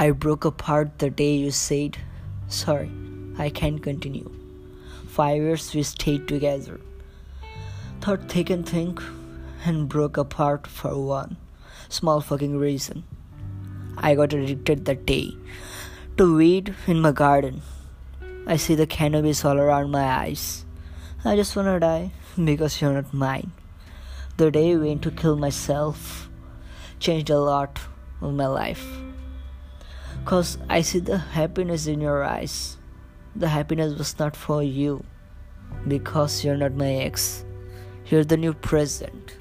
I broke apart the day you said, Sorry, I can't continue. Five years we stayed together. Thought thick and think, and broke apart for one small fucking reason. I got addicted that day to weed in my garden. I see the cannabis all around my eyes. I just wanna die because you're not mine. The day I went to kill myself changed a lot of my life. Cause I see the happiness in your eyes. The happiness was not for you. Because you're not my ex. You're the new president.